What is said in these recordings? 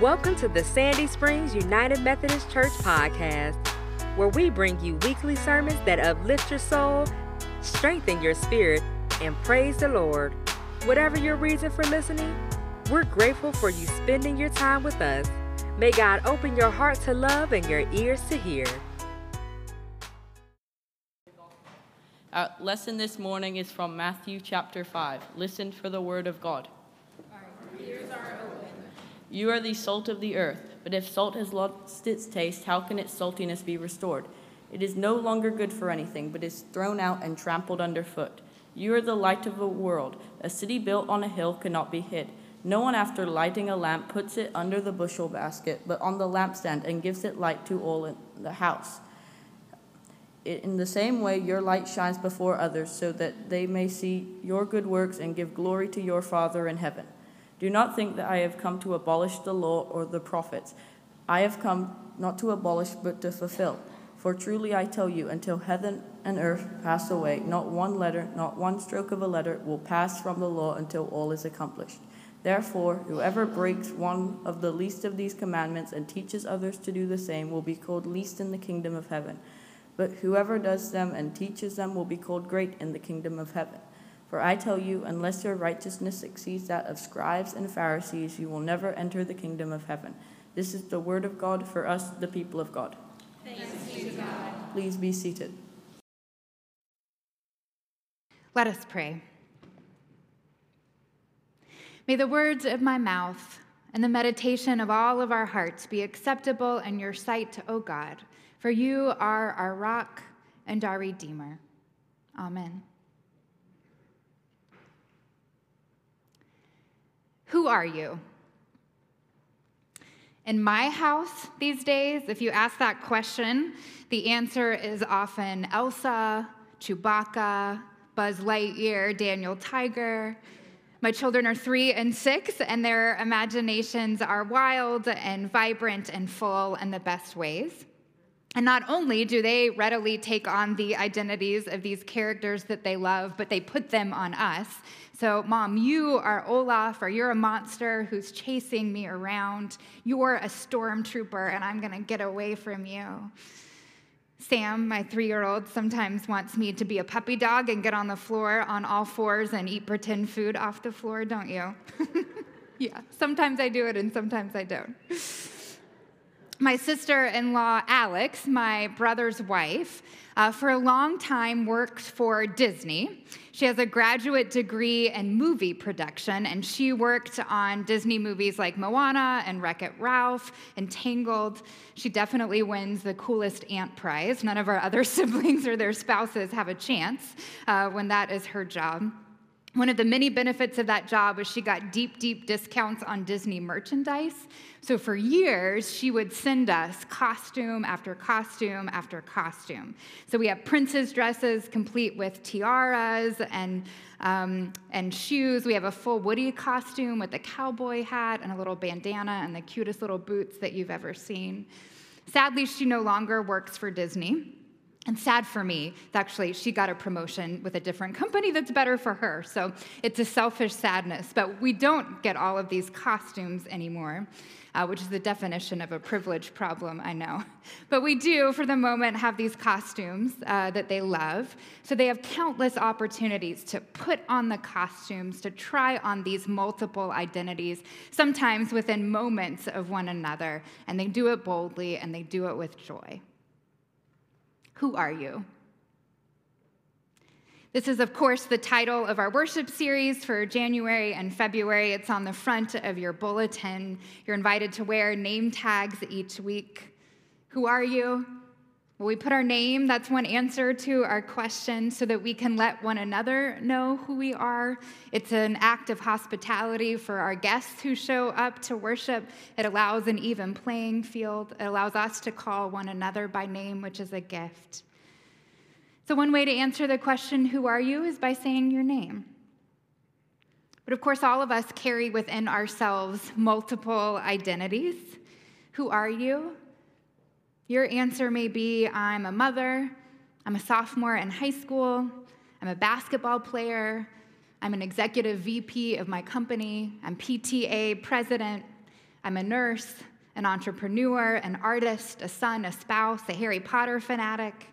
Welcome to the Sandy Springs United Methodist Church podcast, where we bring you weekly sermons that uplift your soul, strengthen your spirit, and praise the Lord. Whatever your reason for listening, we're grateful for you spending your time with us. May God open your heart to love and your ears to hear. Our lesson this morning is from Matthew chapter 5. Listen for the word of God. Our ears are open. You are the salt of the earth, but if salt has lost its taste, how can its saltiness be restored? It is no longer good for anything, but is thrown out and trampled underfoot. You are the light of the world. A city built on a hill cannot be hid. No one, after lighting a lamp, puts it under the bushel basket, but on the lampstand and gives it light to all in the house. In the same way, your light shines before others, so that they may see your good works and give glory to your Father in heaven. Do not think that I have come to abolish the law or the prophets. I have come not to abolish, but to fulfill. For truly I tell you, until heaven and earth pass away, not one letter, not one stroke of a letter will pass from the law until all is accomplished. Therefore, whoever breaks one of the least of these commandments and teaches others to do the same will be called least in the kingdom of heaven. But whoever does them and teaches them will be called great in the kingdom of heaven. For I tell you, unless your righteousness exceeds that of scribes and Pharisees, you will never enter the kingdom of heaven. This is the word of God for us, the people of God. Thanks be to God. Please be seated. Let us pray. May the words of my mouth and the meditation of all of our hearts be acceptable in your sight, O God, for you are our rock and our Redeemer. Amen. Who are you? In my house these days, if you ask that question, the answer is often Elsa, Chewbacca, Buzz Lightyear, Daniel Tiger. My children are three and six, and their imaginations are wild and vibrant and full in the best ways. And not only do they readily take on the identities of these characters that they love, but they put them on us. So, mom, you are Olaf, or you're a monster who's chasing me around. You're a stormtrooper, and I'm gonna get away from you. Sam, my three year old, sometimes wants me to be a puppy dog and get on the floor on all fours and eat pretend food off the floor, don't you? yeah, sometimes I do it and sometimes I don't. My sister in law, Alex, my brother's wife, uh, for a long time worked for Disney. She has a graduate degree in movie production, and she worked on Disney movies like Moana and Wreck It Ralph and Tangled. She definitely wins the coolest aunt prize. None of our other siblings or their spouses have a chance uh, when that is her job. One of the many benefits of that job was she got deep, deep discounts on Disney merchandise. So for years, she would send us costume after costume after costume. So we have princess dresses complete with tiaras and, um, and shoes. We have a full Woody costume with a cowboy hat and a little bandana and the cutest little boots that you've ever seen. Sadly, she no longer works for Disney. And sad for me, actually, she got a promotion with a different company that's better for her. So it's a selfish sadness. But we don't get all of these costumes anymore, uh, which is the definition of a privilege problem, I know. But we do, for the moment, have these costumes uh, that they love. So they have countless opportunities to put on the costumes, to try on these multiple identities, sometimes within moments of one another. And they do it boldly and they do it with joy. Who are you? This is, of course, the title of our worship series for January and February. It's on the front of your bulletin. You're invited to wear name tags each week. Who are you? Well, we put our name, that's one answer to our question, so that we can let one another know who we are. It's an act of hospitality for our guests who show up to worship. It allows an even playing field. It allows us to call one another by name, which is a gift. So, one way to answer the question, Who are you? is by saying your name. But of course, all of us carry within ourselves multiple identities. Who are you? Your answer may be I'm a mother, I'm a sophomore in high school, I'm a basketball player, I'm an executive VP of my company, I'm PTA president, I'm a nurse, an entrepreneur, an artist, a son, a spouse, a Harry Potter fanatic.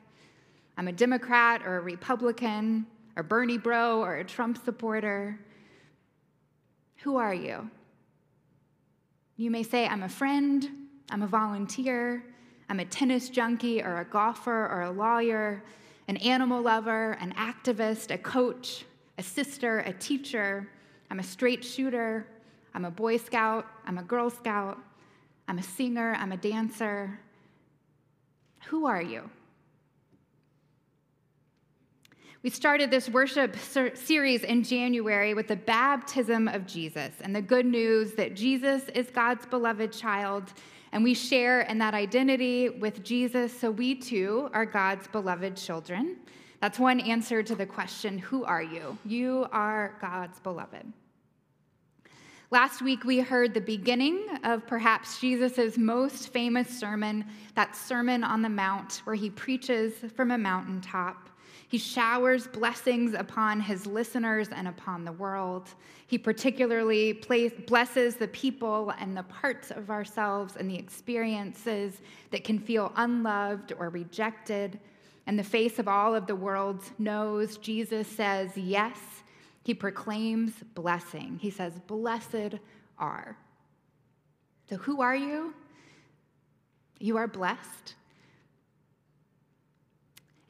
I'm a Democrat or a Republican, or Bernie bro or a Trump supporter. Who are you? You may say, I'm a friend, I'm a volunteer, I'm a tennis junkie or a golfer or a lawyer, an animal lover, an activist, a coach, a sister, a teacher. I'm a straight shooter. I'm a Boy Scout. I'm a Girl Scout. I'm a singer. I'm a dancer. Who are you? We started this worship ser- series in January with the baptism of Jesus and the good news that Jesus is God's beloved child, and we share in that identity with Jesus, so we too are God's beloved children. That's one answer to the question Who are you? You are God's beloved. Last week, we heard the beginning of perhaps Jesus' most famous sermon, that Sermon on the Mount, where he preaches from a mountaintop. He showers blessings upon his listeners and upon the world. He particularly blesses the people and the parts of ourselves and the experiences that can feel unloved or rejected. And the face of all of the world knows Jesus says yes. He proclaims blessing. He says, Blessed are. So, who are you? You are blessed.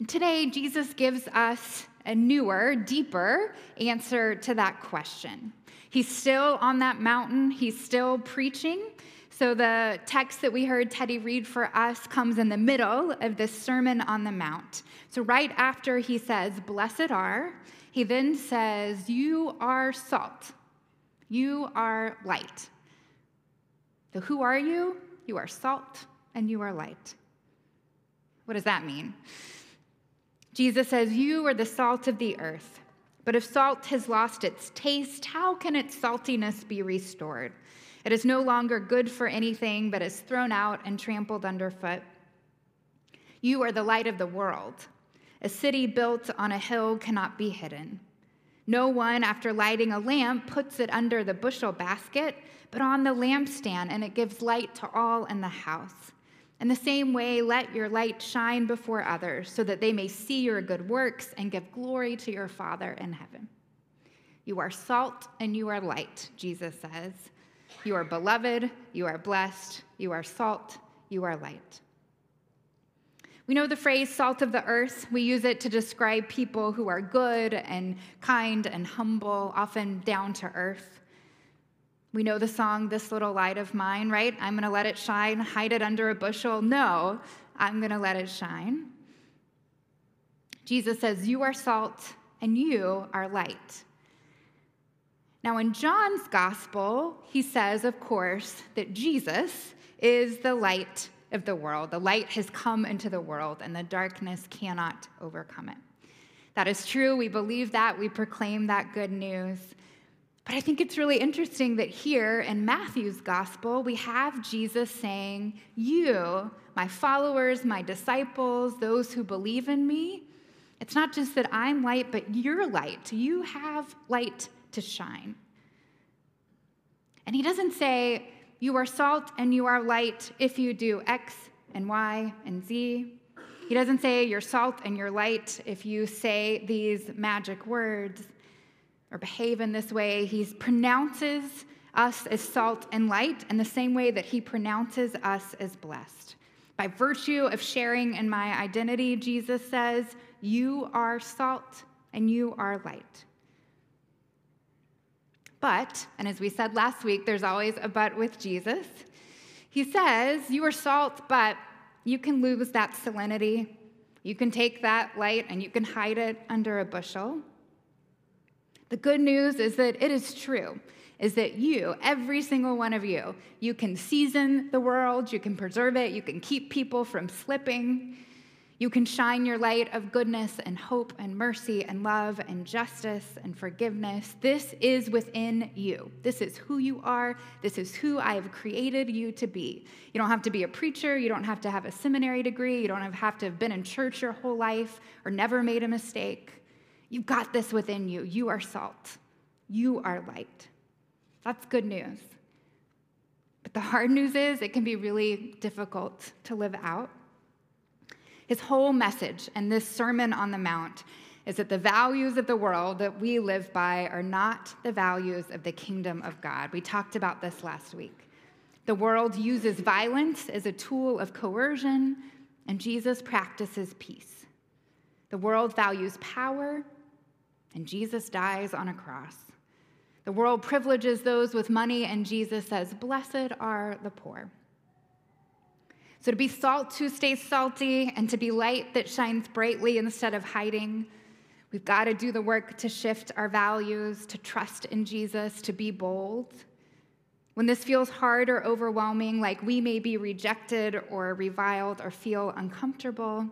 Today, Jesus gives us a newer, deeper answer to that question. He's still on that mountain, he's still preaching. So, the text that we heard Teddy read for us comes in the middle of this Sermon on the Mount. So, right after he says, Blessed are, he then says, You are salt, you are light. So, who are you? You are salt and you are light. What does that mean? Jesus says, You are the salt of the earth. But if salt has lost its taste, how can its saltiness be restored? It is no longer good for anything, but is thrown out and trampled underfoot. You are the light of the world. A city built on a hill cannot be hidden. No one, after lighting a lamp, puts it under the bushel basket, but on the lampstand, and it gives light to all in the house. In the same way, let your light shine before others, so that they may see your good works and give glory to your Father in heaven. You are salt and you are light, Jesus says. You are beloved, you are blessed, you are salt, you are light. We know the phrase salt of the earth. We use it to describe people who are good and kind and humble, often down to earth. We know the song, This Little Light of Mine, right? I'm going to let it shine, hide it under a bushel. No, I'm going to let it shine. Jesus says, You are salt and you are light. Now, in John's gospel, he says, of course, that Jesus is the light of the world. The light has come into the world, and the darkness cannot overcome it. That is true. We believe that. We proclaim that good news. But I think it's really interesting that here in Matthew's gospel, we have Jesus saying, You, my followers, my disciples, those who believe in me, it's not just that I'm light, but you're light. You have light to shine. And he doesn't say, You are salt and you are light if you do X and Y and Z. He doesn't say, You're salt and you're light if you say these magic words or behave in this way. He pronounces us as salt and light in the same way that he pronounces us as blessed. By virtue of sharing in my identity, Jesus says, You are salt and you are light. But, and as we said last week, there's always a but with Jesus. He says, You are salt, but you can lose that salinity. You can take that light and you can hide it under a bushel. The good news is that it is true, is that you, every single one of you, you can season the world, you can preserve it, you can keep people from slipping. You can shine your light of goodness and hope and mercy and love and justice and forgiveness. This is within you. This is who you are. This is who I have created you to be. You don't have to be a preacher. You don't have to have a seminary degree. You don't have to have been in church your whole life or never made a mistake. You've got this within you. You are salt. You are light. That's good news. But the hard news is it can be really difficult to live out. His whole message and this Sermon on the Mount is that the values of the world that we live by are not the values of the kingdom of God. We talked about this last week. The world uses violence as a tool of coercion, and Jesus practices peace. The world values power, and Jesus dies on a cross. The world privileges those with money, and Jesus says, Blessed are the poor. So, to be salt who stays salty and to be light that shines brightly instead of hiding, we've got to do the work to shift our values, to trust in Jesus, to be bold. When this feels hard or overwhelming, like we may be rejected or reviled or feel uncomfortable,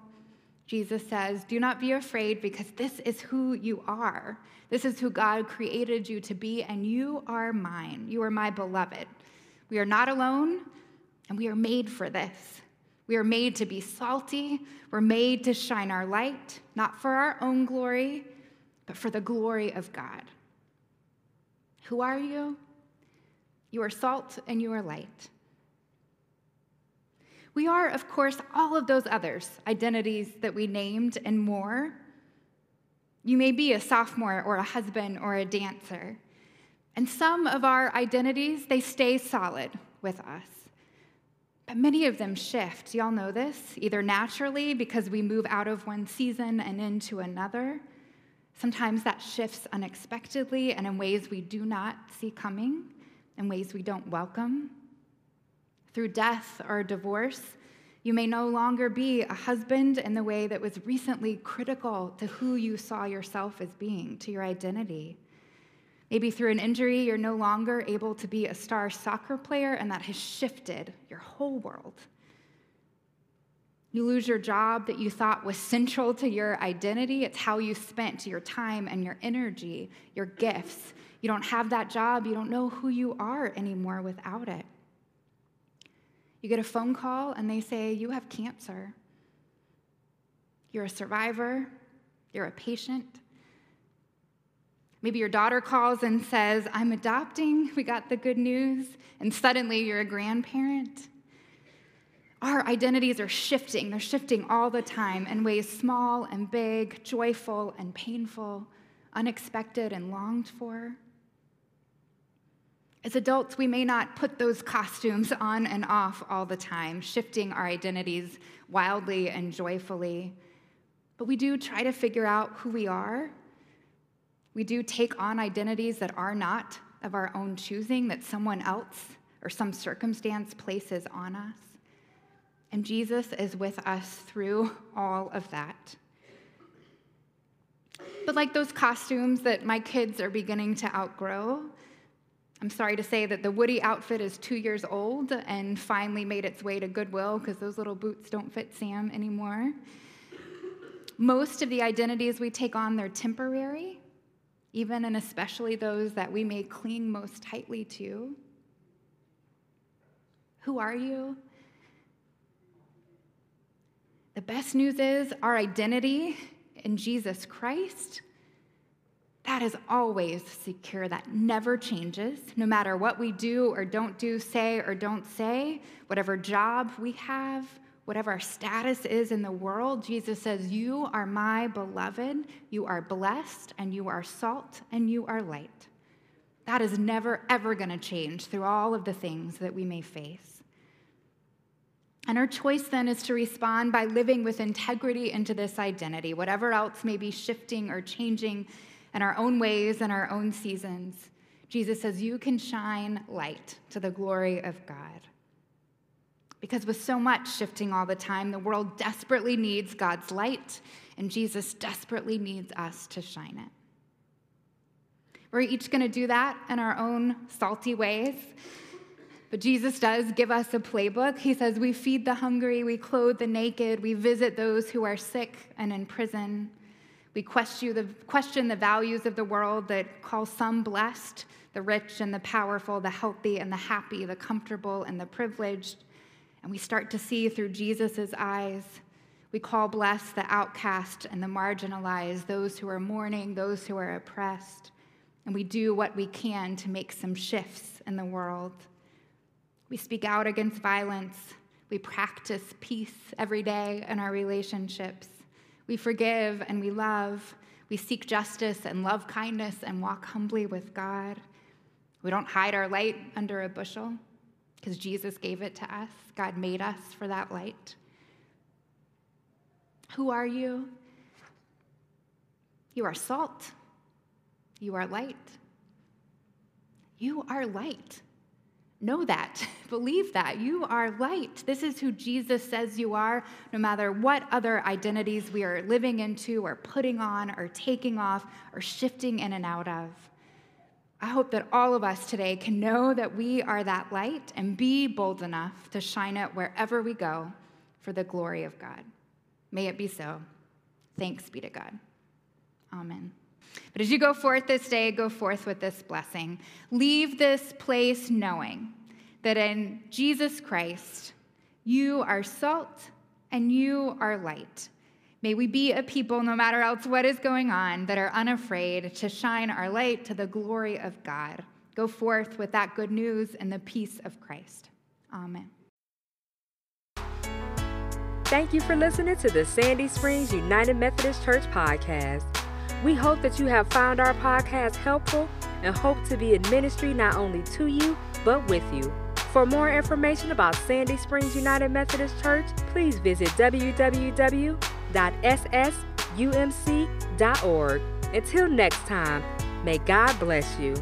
Jesus says, Do not be afraid because this is who you are. This is who God created you to be, and you are mine. You are my beloved. We are not alone, and we are made for this. We are made to be salty. We're made to shine our light, not for our own glory, but for the glory of God. Who are you? You are salt and you are light. We are, of course, all of those others, identities that we named and more. You may be a sophomore or a husband or a dancer. And some of our identities, they stay solid with us. But many of them shift. Y'all know this, either naturally because we move out of one season and into another. Sometimes that shifts unexpectedly and in ways we do not see coming in ways we don't welcome. Through death or divorce, you may no longer be a husband in the way that was recently critical to who you saw yourself as being, to your identity. Maybe through an injury, you're no longer able to be a star soccer player, and that has shifted your whole world. You lose your job that you thought was central to your identity. It's how you spent your time and your energy, your gifts. You don't have that job. You don't know who you are anymore without it. You get a phone call and they say, You have cancer. You're a survivor. You're a patient. Maybe your daughter calls and says, I'm adopting. We got the good news. And suddenly you're a grandparent. Our identities are shifting. They're shifting all the time in ways small and big, joyful and painful, unexpected and longed for. As adults, we may not put those costumes on and off all the time, shifting our identities wildly and joyfully. But we do try to figure out who we are. We do take on identities that are not of our own choosing, that someone else or some circumstance places on us. And Jesus is with us through all of that. But like those costumes that my kids are beginning to outgrow, I'm sorry to say that the Woody outfit is two years old and finally made its way to Goodwill because those little boots don't fit Sam anymore. Most of the identities we take on, they're temporary, even and especially those that we may cling most tightly to. Who are you? The best news is our identity in Jesus Christ that is always secure. That never changes. No matter what we do or don't do, say or don't say, whatever job we have, whatever our status is in the world, Jesus says, You are my beloved. You are blessed, and you are salt, and you are light. That is never, ever going to change through all of the things that we may face. And our choice then is to respond by living with integrity into this identity, whatever else may be shifting or changing and our own ways and our own seasons, Jesus says, You can shine light to the glory of God. Because with so much shifting all the time, the world desperately needs God's light, and Jesus desperately needs us to shine it. We're each going to do that in our own salty ways. But Jesus does give us a playbook. He says, We feed the hungry, we clothe the naked, we visit those who are sick and in prison. We question the, values of the world that call some blessed, the rich and the powerful, the healthy and the happy, the comfortable and the privileged. And we start to see through Jesus' eyes. We call blessed the outcast and the marginalized, those who are mourning, those who are oppressed. And we do what we can to make some shifts in the world. We speak out against violence. We practice peace every day in our relationships. We forgive and we love. We seek justice and love kindness and walk humbly with God. We don't hide our light under a bushel because Jesus gave it to us. God made us for that light. Who are you? You are salt. You are light. You are light. Know that. Believe that. You are light. This is who Jesus says you are, no matter what other identities we are living into or putting on or taking off or shifting in and out of. I hope that all of us today can know that we are that light and be bold enough to shine it wherever we go for the glory of God. May it be so. Thanks be to God. Amen. But as you go forth this day, go forth with this blessing. Leave this place knowing that in Jesus Christ, you are salt and you are light. May we be a people, no matter else what is going on, that are unafraid to shine our light to the glory of God. Go forth with that good news and the peace of Christ. Amen. Thank you for listening to the Sandy Springs United Methodist Church podcast. We hope that you have found our podcast helpful and hope to be in ministry not only to you, but with you. For more information about Sandy Springs United Methodist Church, please visit www.ssumc.org. Until next time, may God bless you.